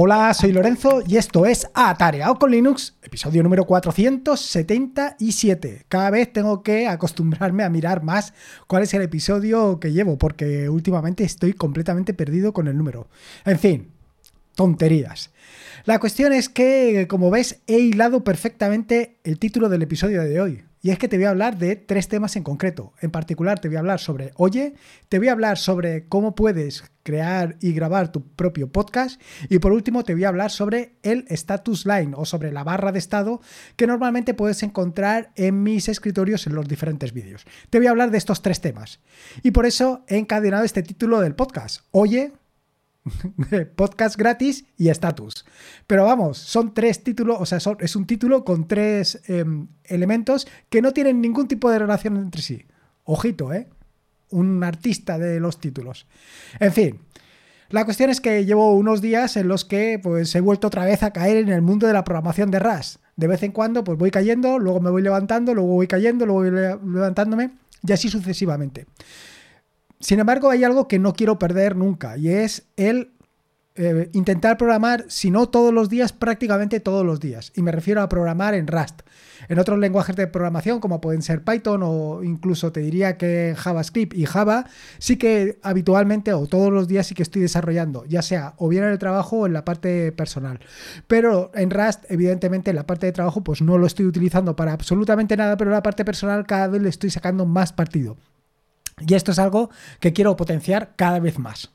Hola, soy Lorenzo y esto es Atareado con Linux, episodio número 477. Cada vez tengo que acostumbrarme a mirar más cuál es el episodio que llevo, porque últimamente estoy completamente perdido con el número. En fin, tonterías. La cuestión es que, como ves, he hilado perfectamente el título del episodio de hoy. Y es que te voy a hablar de tres temas en concreto. En particular te voy a hablar sobre Oye, te voy a hablar sobre cómo puedes crear y grabar tu propio podcast y por último te voy a hablar sobre el status line o sobre la barra de estado que normalmente puedes encontrar en mis escritorios en los diferentes vídeos. Te voy a hablar de estos tres temas y por eso he encadenado este título del podcast. Oye, podcast gratis y status. Pero vamos, son tres títulos, o sea, es un título con tres em, elementos que no tienen ningún tipo de relación entre sí. Ojito, ¿eh? Un artista de los títulos. En fin. La cuestión es que llevo unos días en los que pues he vuelto otra vez a caer en el mundo de la programación de RAS. De vez en cuando pues voy cayendo, luego me voy levantando, luego voy cayendo, luego voy levantándome y así sucesivamente. Sin embargo, hay algo que no quiero perder nunca y es el eh, intentar programar, si no todos los días, prácticamente todos los días. Y me refiero a programar en Rust. En otros lenguajes de programación, como pueden ser Python o incluso te diría que JavaScript y Java, sí que habitualmente o todos los días sí que estoy desarrollando, ya sea o bien en el trabajo o en la parte personal. Pero en Rust, evidentemente, en la parte de trabajo, pues no lo estoy utilizando para absolutamente nada, pero en la parte personal cada vez le estoy sacando más partido. Y esto es algo que quiero potenciar cada vez más.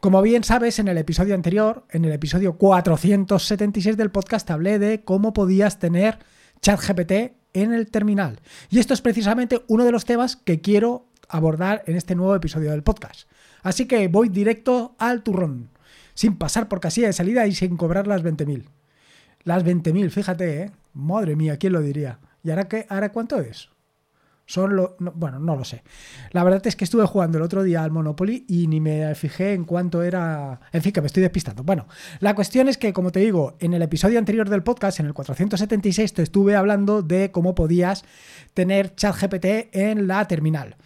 Como bien sabes, en el episodio anterior, en el episodio 476 del podcast, hablé de cómo podías tener ChatGPT en el terminal. Y esto es precisamente uno de los temas que quiero abordar en este nuevo episodio del podcast. Así que voy directo al turrón, sin pasar por casilla de salida y sin cobrar las 20.000. Las 20.000, fíjate, ¿eh? Madre mía, ¿quién lo diría? ¿Y ahora, qué, ahora cuánto es? Son lo, bueno, no lo sé. La verdad es que estuve jugando el otro día al Monopoly y ni me fijé en cuánto era. En fin, que me estoy despistando. Bueno, la cuestión es que, como te digo, en el episodio anterior del podcast, en el 476, te estuve hablando de cómo podías tener ChatGPT en la terminal.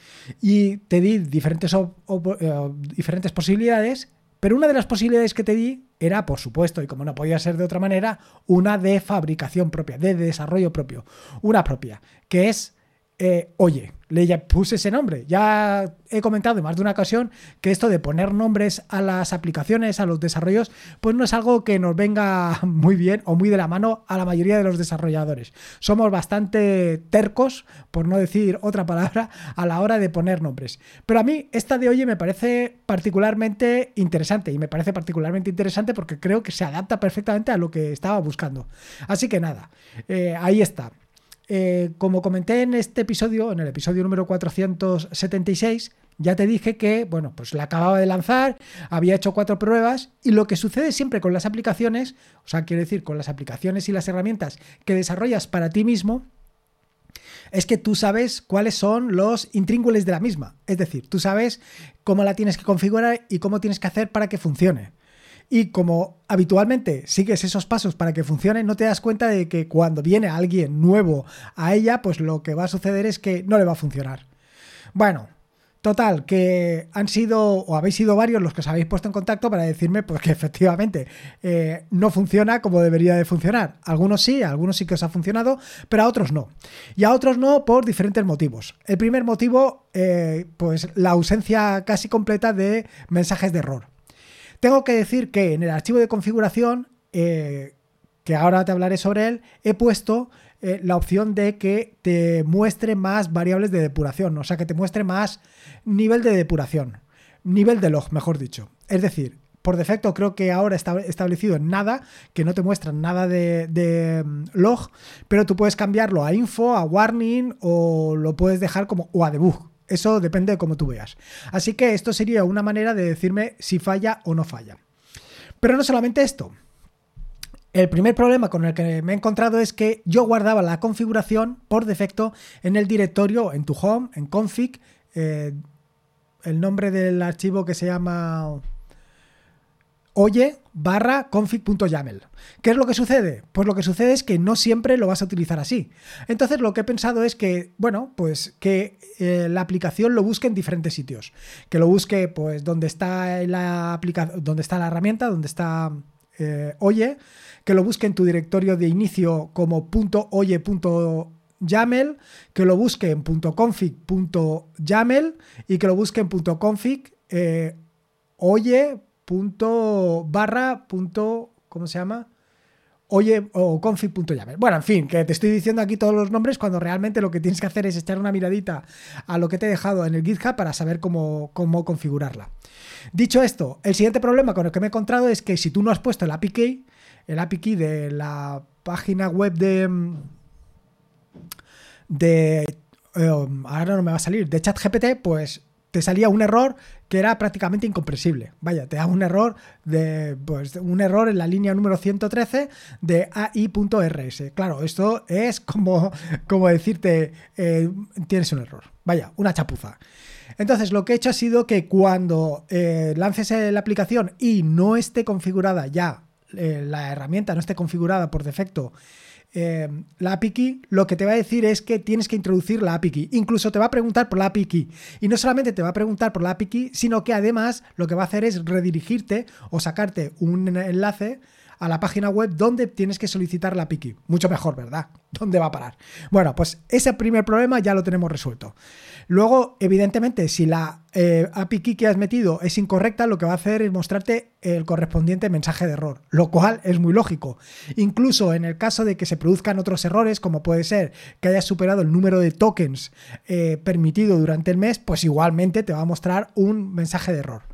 Y te di diferentes, eh, diferentes posibilidades, pero una de las posibilidades que te di era, por supuesto, y como no podía ser de otra manera, una de fabricación propia, de desarrollo propio. Una propia, que es eh, oye, le puse ese nombre. Ya he comentado en más de una ocasión que esto de poner nombres a las aplicaciones, a los desarrollos, pues no es algo que nos venga muy bien o muy de la mano a la mayoría de los desarrolladores. Somos bastante tercos, por no decir otra palabra, a la hora de poner nombres. Pero a mí esta de oye me parece particularmente interesante y me parece particularmente interesante porque creo que se adapta perfectamente a lo que estaba buscando. Así que nada, eh, ahí está. Eh, como comenté en este episodio, en el episodio número 476, ya te dije que, bueno, pues la acababa de lanzar, había hecho cuatro pruebas y lo que sucede siempre con las aplicaciones, o sea, quiero decir, con las aplicaciones y las herramientas que desarrollas para ti mismo, es que tú sabes cuáles son los intríngules de la misma. Es decir, tú sabes cómo la tienes que configurar y cómo tienes que hacer para que funcione. Y como habitualmente sigues esos pasos para que funcione, no te das cuenta de que cuando viene alguien nuevo a ella, pues lo que va a suceder es que no le va a funcionar. Bueno, Total, que han sido o habéis sido varios los que os habéis puesto en contacto para decirme pues, que efectivamente eh, no funciona como debería de funcionar. Algunos sí, algunos sí que os ha funcionado, pero a otros no. Y a otros no por diferentes motivos. El primer motivo, eh, pues la ausencia casi completa de mensajes de error. Tengo que decir que en el archivo de configuración, eh, que ahora te hablaré sobre él, he puesto eh, la opción de que te muestre más variables de depuración, o sea, que te muestre más nivel de depuración, nivel de log, mejor dicho. Es decir, por defecto creo que ahora está establecido en nada, que no te muestran nada de, de, mm, log, pero tú puedes cambiarlo a info, a warning o lo puedes dejar como o a debug. Eso depende de cómo tú veas. Así que esto sería una manera de decirme si falla o no falla. Pero no solamente esto. El primer problema con el que me he encontrado es que yo guardaba la configuración por defecto en el directorio, en tu home, en config, eh, el nombre del archivo que se llama oye barra config.yaml. ¿Qué es lo que sucede? Pues lo que sucede es que no siempre lo vas a utilizar así. Entonces lo que he pensado es que, bueno, pues que eh, la aplicación lo busque en diferentes sitios. Que lo busque pues donde está la aplicación, donde está la herramienta, donde está eh, oye, que lo busque en tu directorio de inicio como .oye.yaml, que lo busque en .config.yaml y que lo busque en .config eh, oye. Barra. ¿Cómo se llama? oye o config.yaml. Bueno, en fin, que te estoy diciendo aquí todos los nombres cuando realmente lo que tienes que hacer es echar una miradita a lo que te he dejado en el GitHub para saber cómo, cómo configurarla. Dicho esto, el siguiente problema con el que me he encontrado es que si tú no has puesto el API key, el API key de la página web de de eh, ahora no me va a salir, de ChatGPT, pues te salía un error que era prácticamente incomprensible. Vaya, te da un error de pues un error en la línea número 113 de AI.rs. Claro, esto es como, como decirte eh, tienes un error. Vaya, una chapuza. Entonces, lo que he hecho ha sido que cuando eh, lances la aplicación y no esté configurada ya, eh, la herramienta no esté configurada por defecto eh, la API key, lo que te va a decir es que tienes que introducir la API key. Incluso te va a preguntar por la API key. Y no solamente te va a preguntar por la API key, sino que además lo que va a hacer es redirigirte o sacarte un enlace a la página web donde tienes que solicitar la API Mucho mejor, ¿verdad? ¿Dónde va a parar? Bueno, pues ese primer problema ya lo tenemos resuelto. Luego, evidentemente, si la eh, API key que has metido es incorrecta, lo que va a hacer es mostrarte el correspondiente mensaje de error, lo cual es muy lógico. Incluso en el caso de que se produzcan otros errores, como puede ser que hayas superado el número de tokens eh, permitido durante el mes, pues igualmente te va a mostrar un mensaje de error.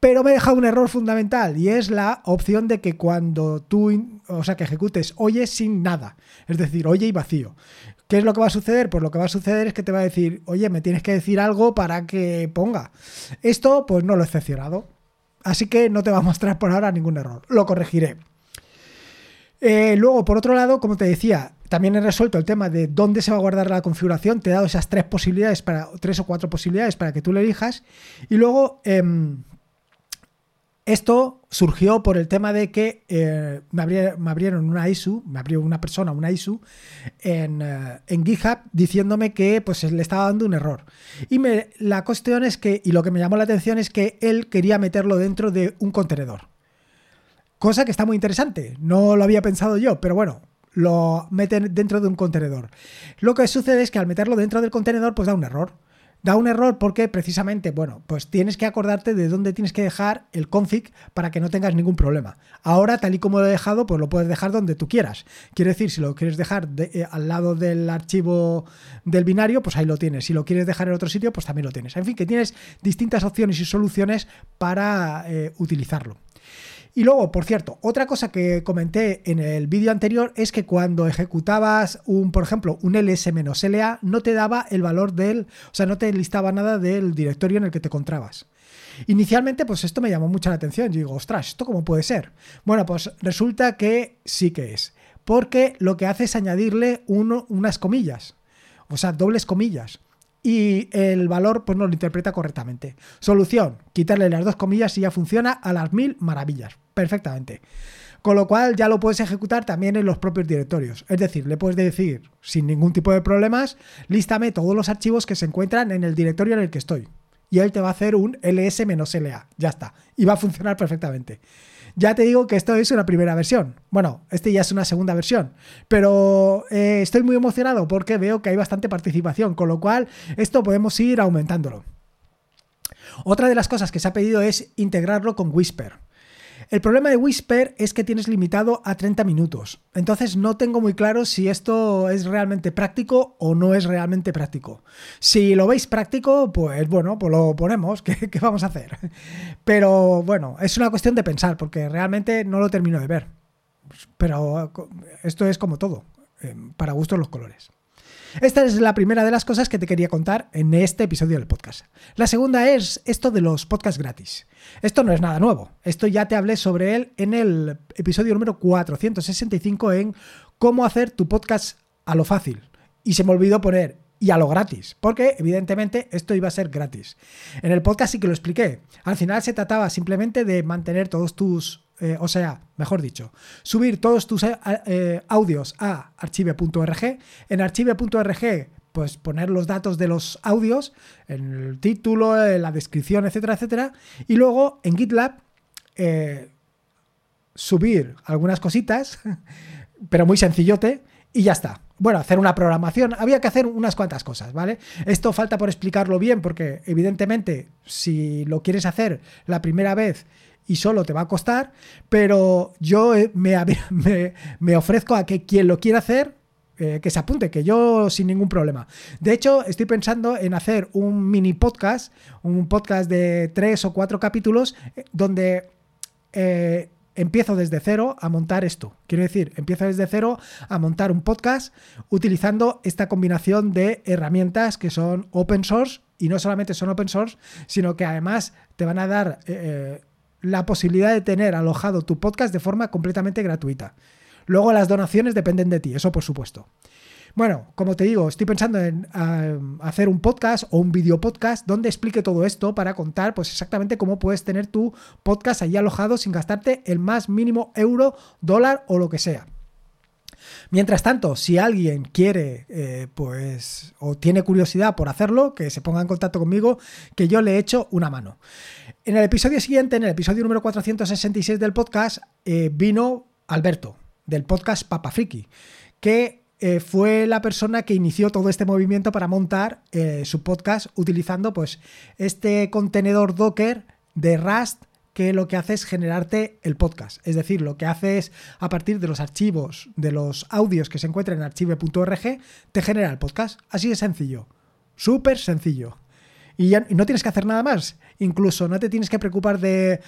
Pero me he dejado un error fundamental y es la opción de que cuando tú, o sea, que ejecutes oye sin nada, es decir, oye y vacío. ¿Qué es lo que va a suceder? Pues lo que va a suceder es que te va a decir, oye, me tienes que decir algo para que ponga. Esto, pues no lo he excepcionado. Así que no te va a mostrar por ahora ningún error. Lo corregiré. Eh, luego, por otro lado, como te decía, también he resuelto el tema de dónde se va a guardar la configuración. Te he dado esas tres posibilidades para, tres o cuatro posibilidades para que tú le elijas. Y luego, em, esto surgió por el tema de que eh, me, abrieron una ISU, me abrió una persona una ISU en, eh, en GitHub diciéndome que pues le estaba dando un error. Y me, la cuestión es que, y lo que me llamó la atención es que él quería meterlo dentro de un contenedor. Cosa que está muy interesante, no lo había pensado yo, pero bueno, lo meten dentro de un contenedor. Lo que sucede es que al meterlo dentro del contenedor pues da un error da un error porque precisamente, bueno, pues tienes que acordarte de dónde tienes que dejar el config para que no tengas ningún problema. Ahora, tal y como lo he dejado, pues lo puedes dejar donde tú quieras. Quiere decir, si lo quieres dejar eh, al lado del archivo del binario, pues ahí lo tienes. Si lo quieres dejar en otro sitio, pues también lo tienes. En fin, que tienes distintas opciones y soluciones para eh, utilizarlo. Y luego, por cierto, otra cosa que comenté en el vídeo anterior es que cuando ejecutabas un, por ejemplo, un ls-la, no te daba el valor del, o sea, no te listaba nada del directorio en el que te encontrabas. Inicialmente, pues esto me llamó mucho la atención. Yo digo, ostras, ¿esto cómo puede ser? Bueno, pues resulta que sí que es. Porque lo que hace es añadirle uno, unas comillas. O sea, dobles comillas y el valor pues no lo interpreta correctamente. Solución, quitarle las dos comillas y ya funciona a las mil maravillas, perfectamente. Con lo cual ya lo puedes ejecutar también en los propios directorios. Es decir, le puedes decir sin ningún tipo de problemas, lístame todos los archivos que se encuentran en el directorio en el que estoy. Y él te va a hacer un ls-la. Ya está. Y va a funcionar perfectamente. Ya te digo que esto es una primera versión. Bueno, este ya es una segunda versión. Pero eh, estoy muy emocionado porque veo que hay bastante participación, con lo cual esto podemos ir aumentándolo. Otra de las cosas que se ha pedido es integrarlo con Whisper. El problema de Whisper es que tienes limitado a 30 minutos. Entonces no tengo muy claro si esto es realmente práctico o no es realmente práctico. Si lo veis práctico, pues bueno, pues lo ponemos. ¿Qué, vamos a hacer? Pero bueno, es una cuestión de pensar porque realmente no lo termino de ver. Pero esto es como todo. Eh, para gustos los colores. Esta es la primera de las cosas que te quería contar en este episodio del podcast. La segunda es esto de los podcasts gratis. Esto no es nada nuevo. Esto ya te hablé sobre él en el episodio número 465 en cómo hacer tu podcast a lo fácil. Y se me olvidó poner y a lo gratis, porque evidentemente esto iba a ser gratis. En el podcast sí que lo expliqué. Al final se trataba simplemente de mantener todos tus eh, o sea, mejor dicho, subir todos tus eh, eh, audios a archive.org. En archive.org, pues poner los datos de los audios, el título, en la descripción, etcétera, etcétera. Y luego en GitLab subir algunas cositas, pero muy sencillote, y ya está. Bueno, hacer una programación, había que hacer unas cuantas cosas, ¿vale? Esto falta por explicarlo bien porque evidentemente si lo quieres hacer la primera vez y solo te va a costar, pero yo eh, me, me, ofrezco a que quien lo quiera hacer, eh, que se apunte, que yo sin ningún problema. De hecho, estoy pensando en hacer un mini podcast, un podcast de tres o cuatro capítulos, eh, donde empiezo desde cero a montar esto. Quiero decir, empiezo desde cero a montar un podcast utilizando esta combinación de herramientas que son open source y no solamente son open source, sino que además te van a dar la posibilidad de tener alojado tu podcast de forma completamente gratuita. Luego las donaciones dependen de ti, eso por supuesto. Bueno, como te digo, estoy pensando en ah, hacer un podcast o un video podcast donde explique todo esto para contar pues exactamente cómo puedes tener tu podcast ahí alojado sin gastarte el más mínimo euro, dólar o lo que sea. Mientras tanto, si alguien quiere, eh, pues, o tiene curiosidad por hacerlo, que se ponga en contacto conmigo, que yo le echo una mano. En el episodio siguiente, en el episodio número 466 del podcast, eh, vino Alberto, del podcast Papa Friki, que eh, fue la persona que inició todo este movimiento para montar su podcast utilizando pues este contenedor Docker de Rust que lo que hace es generarte el podcast. Es decir, lo que hace es, a partir de los archivos, de los audios que se encuentran en archive.org, te genera el podcast. Así de sencillo. Súper sencillo y, no tienes que hacer nada más. Incluso no te tienes que preocupar de,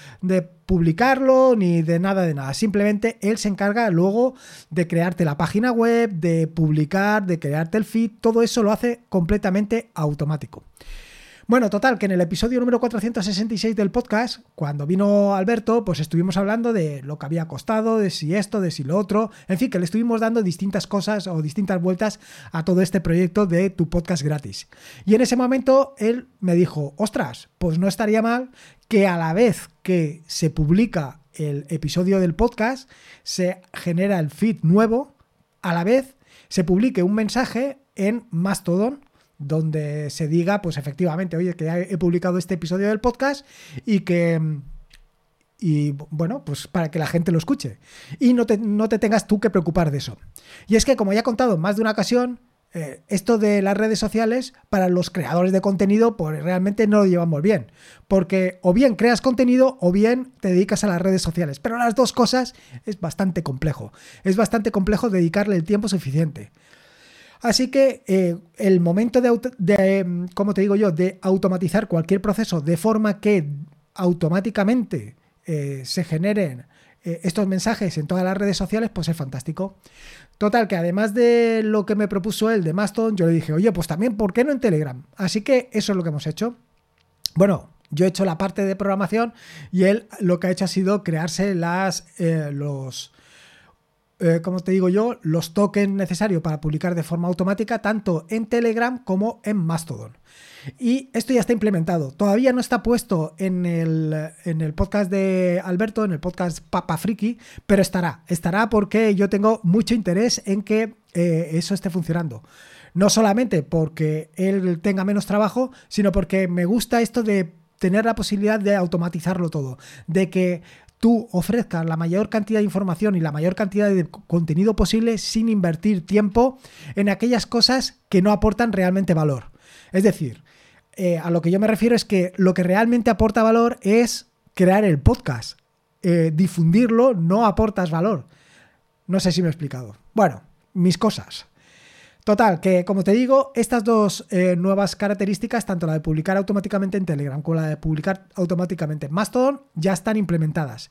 publicarlo ni de nada de nada. Simplemente él se encarga luego de crearte la página web, de publicar, de crearte el feed. Todo eso lo hace completamente automático. Bueno, total, que en el episodio número 466 del podcast, cuando vino Alberto, pues estuvimos hablando de lo que había costado, de si esto, de si lo otro, en fin, que le estuvimos dando distintas cosas o distintas vueltas a todo este proyecto de tu podcast gratis. Y en ese momento él me dijo, ostras, pues no estaría mal que a la vez que se publica el episodio del podcast, se genera el feed nuevo, a la vez se publique un mensaje en Mastodon donde se diga, pues efectivamente, oye, que he publicado este episodio del podcast y que... Y bueno, pues para que la gente lo escuche. Y no te, no te tengas tú que preocupar de eso. Y es que, como ya he contado en más de una ocasión, eh, esto de las redes sociales para los creadores de contenido pues realmente no lo llevamos bien porque o bien creas contenido o bien te dedicas a las redes sociales pero las dos cosas es bastante complejo es bastante complejo dedicarle el tiempo suficiente Así que eh, el momento de, como te digo yo, de automatizar cualquier proceso de forma que automáticamente eh, se generen eh, estos mensajes en todas las redes sociales, pues es fantástico. Total, que además de lo que me propuso él de Mastodon, yo le dije, oye, pues también, ¿por qué no en Telegram? Así que eso es lo que hemos hecho. Bueno, yo he hecho la parte de programación y él lo que ha hecho ha sido crearse las, los, eh, como te digo yo, los tokens necesarios para publicar de forma automática tanto en Telegram como en Mastodon. Y esto ya está implementado. Todavía no está puesto en el, en el podcast de Alberto, en el podcast Papa Friki, pero estará. Estará porque yo tengo mucho interés en que eh, eso esté funcionando. No solamente porque él tenga menos trabajo, sino porque me gusta esto de tener la posibilidad de automatizarlo todo, de que tú ofrezcas la mayor cantidad de información y la mayor cantidad de contenido posible sin invertir tiempo en aquellas cosas que no aportan realmente valor. Es decir, eh, a lo que yo me refiero es que lo que realmente aporta valor es crear el podcast. Eh, difundirlo no aportas valor. No sé si me he explicado. Bueno, mis cosas. Total, que como te digo, estas dos eh, nuevas características, tanto la de publicar automáticamente en Telegram como la de publicar automáticamente en Mastodon, ya están implementadas.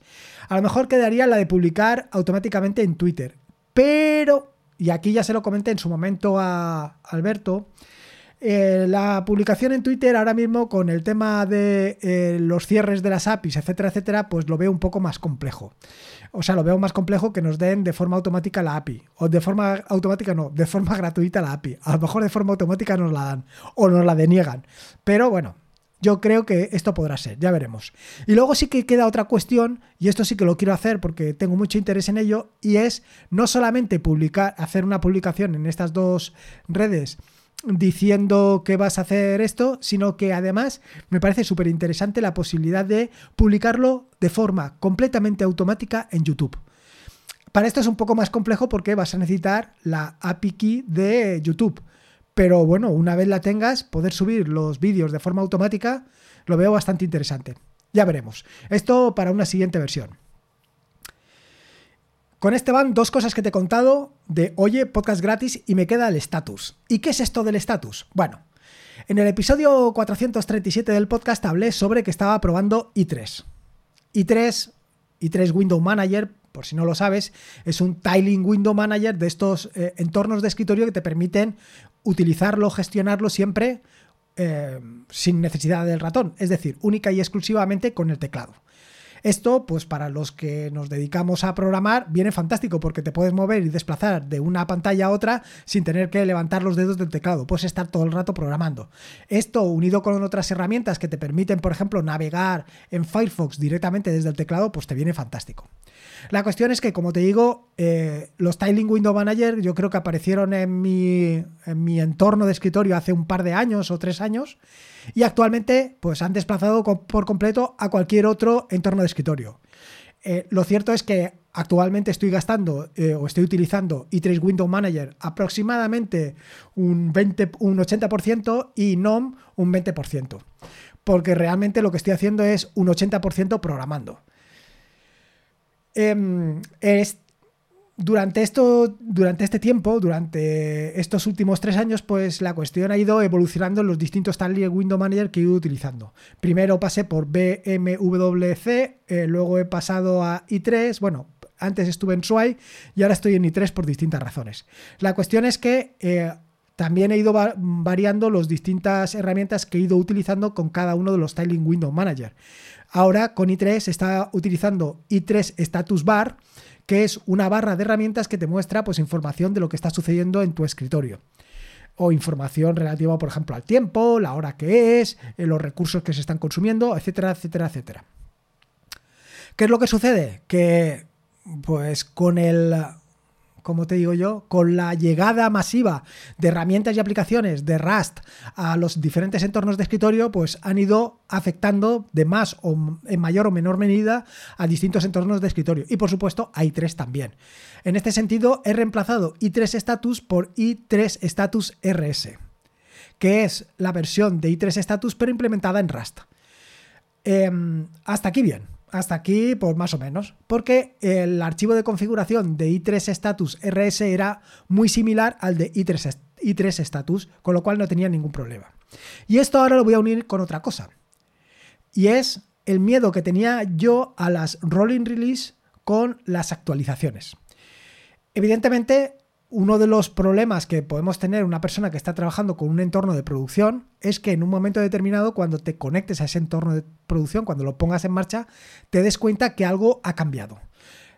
A lo mejor quedaría la de publicar automáticamente en Twitter. Pero, y aquí ya se lo comenté en su momento a Alberto, eh, la publicación en Twitter ahora mismo con el tema de eh, los cierres de las APIs, etcétera, etcétera, pues lo veo un poco más complejo. O sea, lo veo más complejo que nos den de forma automática la API. O de forma automática no, de forma gratuita la API. A lo mejor de forma automática nos la dan o nos la deniegan. Pero bueno, yo creo que esto podrá ser, ya veremos. Y luego sí que queda otra cuestión, y esto sí que lo quiero hacer porque tengo mucho interés en ello, y es no solamente publicar, hacer una publicación en estas dos redes diciendo que vas a hacer esto, sino que además me parece súper interesante la posibilidad de publicarlo de forma completamente automática en YouTube. Para esto es un poco más complejo porque vas a necesitar la API key de YouTube. Pero bueno, una vez la tengas, poder subir los vídeos de forma automática lo veo bastante interesante. Ya veremos. Esto para una siguiente versión. Con este van dos cosas que te he contado de, oye, podcast gratis y me queda el estatus. ¿Y qué es esto del estatus? Bueno, en el episodio 437 del podcast hablé sobre que estaba probando i3. i3, i3 Window Manager, por si no lo sabes, es un tiling window manager de estos eh, entornos de escritorio que te permiten utilizarlo, gestionarlo siempre eh, sin necesidad del ratón, es decir, única y exclusivamente con el teclado. Esto, pues para los que nos dedicamos a programar, viene fantástico porque te puedes mover y desplazar de una pantalla a otra sin tener que levantar los dedos del teclado. Puedes estar todo el rato programando. Esto, unido con otras herramientas que te permiten, por ejemplo, navegar en Firefox directamente desde el teclado, pues te viene fantástico. La cuestión es que, como te digo, eh, los Tiling Window Manager yo creo que aparecieron en mi, en mi entorno de escritorio hace un par de años o tres años y actualmente pues han desplazado por completo a cualquier otro entorno de escritorio. Eh, lo cierto es que actualmente estoy gastando eh, o estoy utilizando i3 Window Manager aproximadamente un, 20, un 80% y NOM un 20%, porque realmente lo que estoy haciendo es un 80% programando. Em, es, durante, esto, durante este tiempo, durante estos últimos tres años, pues la cuestión ha ido evolucionando en los distintos de Window Manager que he ido utilizando. Primero pasé por BMWC, eh, luego he pasado a i3, bueno, antes estuve en SWI y ahora estoy en i3 por distintas razones. La cuestión es que eh, también he ido variando las distintas herramientas que he ido utilizando con cada uno de los Styling Window Manager. Ahora con i3 está utilizando i3 Status Bar, que es una barra de herramientas que te muestra pues, información de lo que está sucediendo en tu escritorio. O información relativa, por ejemplo, al tiempo, la hora que es, eh, los recursos que se están consumiendo, etcétera, etcétera, etcétera. ¿Qué es lo que sucede? Que pues con el como te digo yo, con la llegada masiva de herramientas y aplicaciones de Rust a los diferentes entornos de escritorio, pues han ido afectando de más o en mayor o menor medida a distintos entornos de escritorio. Y por supuesto a i3 también. En este sentido, he reemplazado i3 Status por i3 Status RS, que es la versión de i3 Status pero implementada en Rust. Em, hasta aquí bien. Hasta aquí, pues más o menos. Porque el archivo de configuración de i3 Status RS era muy similar al de i3, i3 Status, con lo cual no tenía ningún problema. Y esto ahora lo voy a unir con otra cosa. Y es el miedo que tenía yo a las rolling release con las actualizaciones. Evidentemente, uno de los problemas que podemos tener una persona que está trabajando con un entorno de producción es que en un momento determinado, cuando te conectes a ese entorno de producción, cuando lo pongas en marcha, te des cuenta que algo ha cambiado.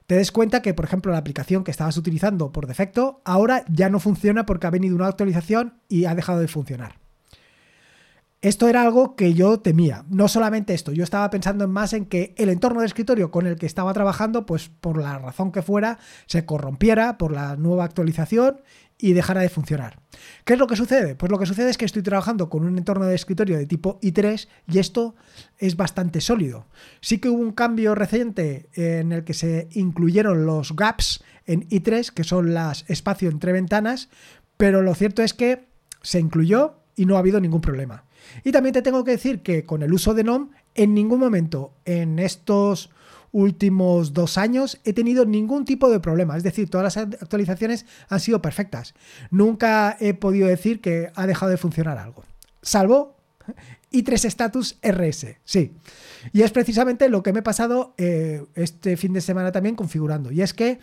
Te des cuenta que, por ejemplo, la aplicación que estabas utilizando por defecto ahora ya no funciona porque ha venido una actualización y ha dejado de funcionar. Esto era algo que yo temía. No solamente esto, yo estaba pensando más en que el entorno de escritorio con el que estaba trabajando, pues por la razón que fuera, se corrompiera por la nueva actualización y dejara de funcionar. ¿Qué es lo que sucede? Pues lo que sucede es que estoy trabajando con un entorno de escritorio de tipo i3 y esto es bastante sólido. Sí que hubo un cambio reciente en el que se incluyeron los gaps en i3, que son las espacio entre ventanas, pero lo cierto es que se incluyó y no ha habido ningún problema. Y también te tengo que decir que con el uso de NOM, en ningún momento en estos últimos dos años he tenido ningún tipo de problema. Es decir, todas las actualizaciones han sido perfectas. Nunca he podido decir que ha dejado de funcionar algo. Salvo i3 Status RS, sí. Y es precisamente lo que me he pasado eh, este fin de semana también configurando. Y es que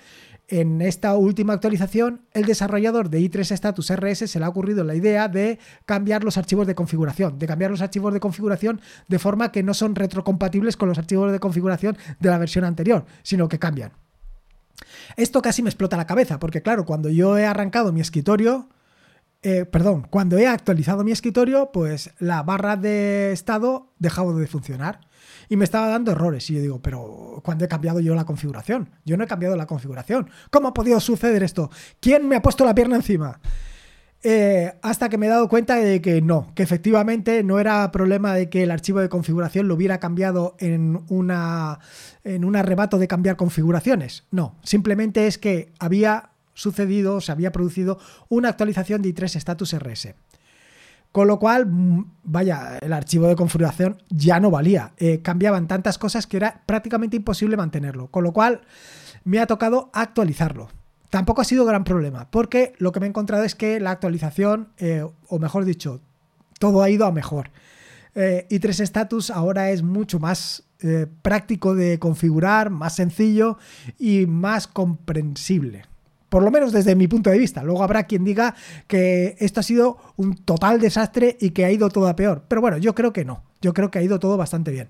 en esta última actualización, el desarrollador de i3 Status RS se le ha ocurrido la idea de cambiar los archivos de configuración, de cambiar los archivos de configuración de forma que no son retrocompatibles con los archivos de configuración de la versión anterior, sino que cambian. Esto casi me explota la cabeza, porque claro, cuando yo he arrancado mi escritorio, eh, perdón, cuando he actualizado mi escritorio, pues la barra de estado dejaba de funcionar y me estaba dando errores. Y yo digo, pero ¿cuándo he cambiado yo la configuración? Yo no he cambiado la configuración. ¿Cómo ha podido suceder esto? ¿Quién me ha puesto la pierna encima? Eh, hasta que me he dado cuenta de que no, que efectivamente no era problema de que el archivo de configuración lo hubiera cambiado en, una, en un arrebato de cambiar configuraciones. No, simplemente es que había sucedido, se había producido una actualización de i3 Status RS. Con lo cual, mm, vaya, el archivo de configuración ya no valía. Eh, cambiaban tantas cosas que era prácticamente imposible mantenerlo. Con lo cual, me ha tocado actualizarlo. Tampoco ha sido gran problema, porque lo que me he encontrado es que la actualización, eh, o mejor dicho, todo ha ido a mejor. Eh, i3 Status ahora es mucho más práctico de configurar, más sencillo y más comprensible por lo menos desde mi punto de vista. Luego habrá quien diga que esto ha sido un total desastre y que ha ido todo a peor. Pero bueno, yo creo que no. Yo creo que ha ido todo bastante bien.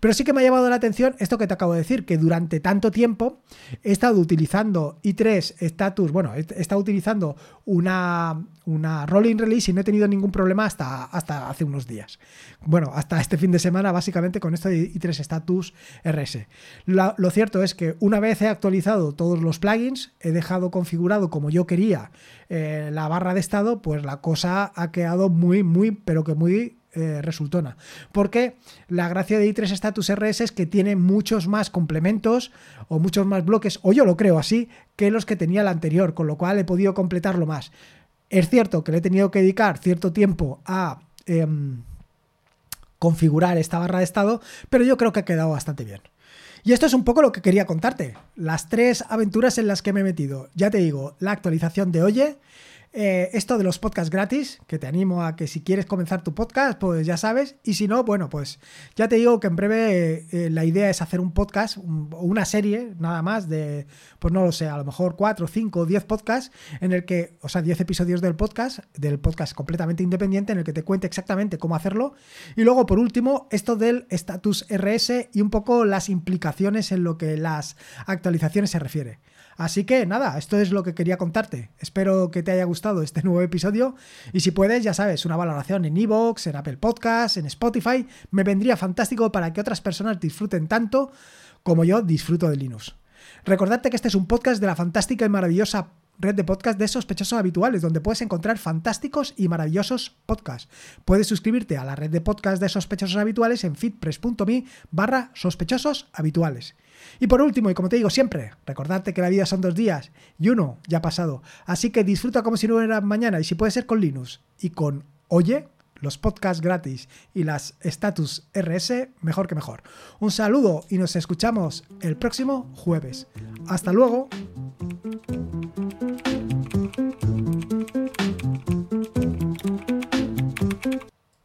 Pero sí que me ha llamado la atención esto que te acabo de decir, que durante tanto tiempo he estado utilizando i3 Status, bueno, he estado utilizando una, una rolling release y no he tenido ningún problema hasta, hasta hace unos días. Bueno, hasta este fin de semana, básicamente con esto de i3 Status RS. lo cierto es que una vez he actualizado todos los plugins, he dejado configurado como yo quería eh, la barra de estado, pues la cosa ha quedado muy, muy, pero que muy eh, resultona. Porque la gracia de i3 Status RS es que tiene muchos más complementos o muchos más bloques, o yo lo creo así, que los que tenía el anterior, con lo cual he podido completarlo más. Es cierto que le he tenido que dedicar cierto tiempo a em, configurar esta barra de estado, pero yo creo que ha quedado bastante bien. Y esto es un poco lo que quería contarte. Las tres aventuras en las que me he metido. Ya te digo, la actualización de Oye, eh, esto de los podcasts gratis, que te animo a que si quieres comenzar tu podcast, pues ya sabes. Y si no, bueno, pues ya te digo que en breve eh, la idea es hacer un podcast o una serie, nada más, de, pues no lo sé, a lo mejor 4, 5, 10 podcasts, en el que, o sea, 10 episodios del podcast, del podcast completamente independiente, en el que te cuente exactamente cómo hacerlo. Y luego, por último, esto del status RS y un poco las implicaciones en lo que las actualizaciones se refiere. Así que nada, esto es lo que quería contarte. Espero que te haya gustado este nuevo episodio y si puedes, ya sabes, una valoración en Evox, en Apple Podcasts, en Spotify, me vendría fantástico para que otras personas disfruten tanto como yo disfruto de Linux. Recordarte que este es un podcast de la fantástica y maravillosa red de podcast de sospechosos habituales, donde puedes encontrar fantásticos y maravillosos podcasts. Puedes suscribirte a la red de podcast de sospechosos habituales en fitpress.me barra sospechosos habituales. Y por último, y como te digo siempre, recordarte que la vida son dos días y uno ya ha pasado. Así que disfruta como si no hubiera mañana y si puede ser con Linux y con Oye, los podcasts gratis y las status RS, mejor que mejor. Un saludo y nos escuchamos el próximo jueves. Hasta luego.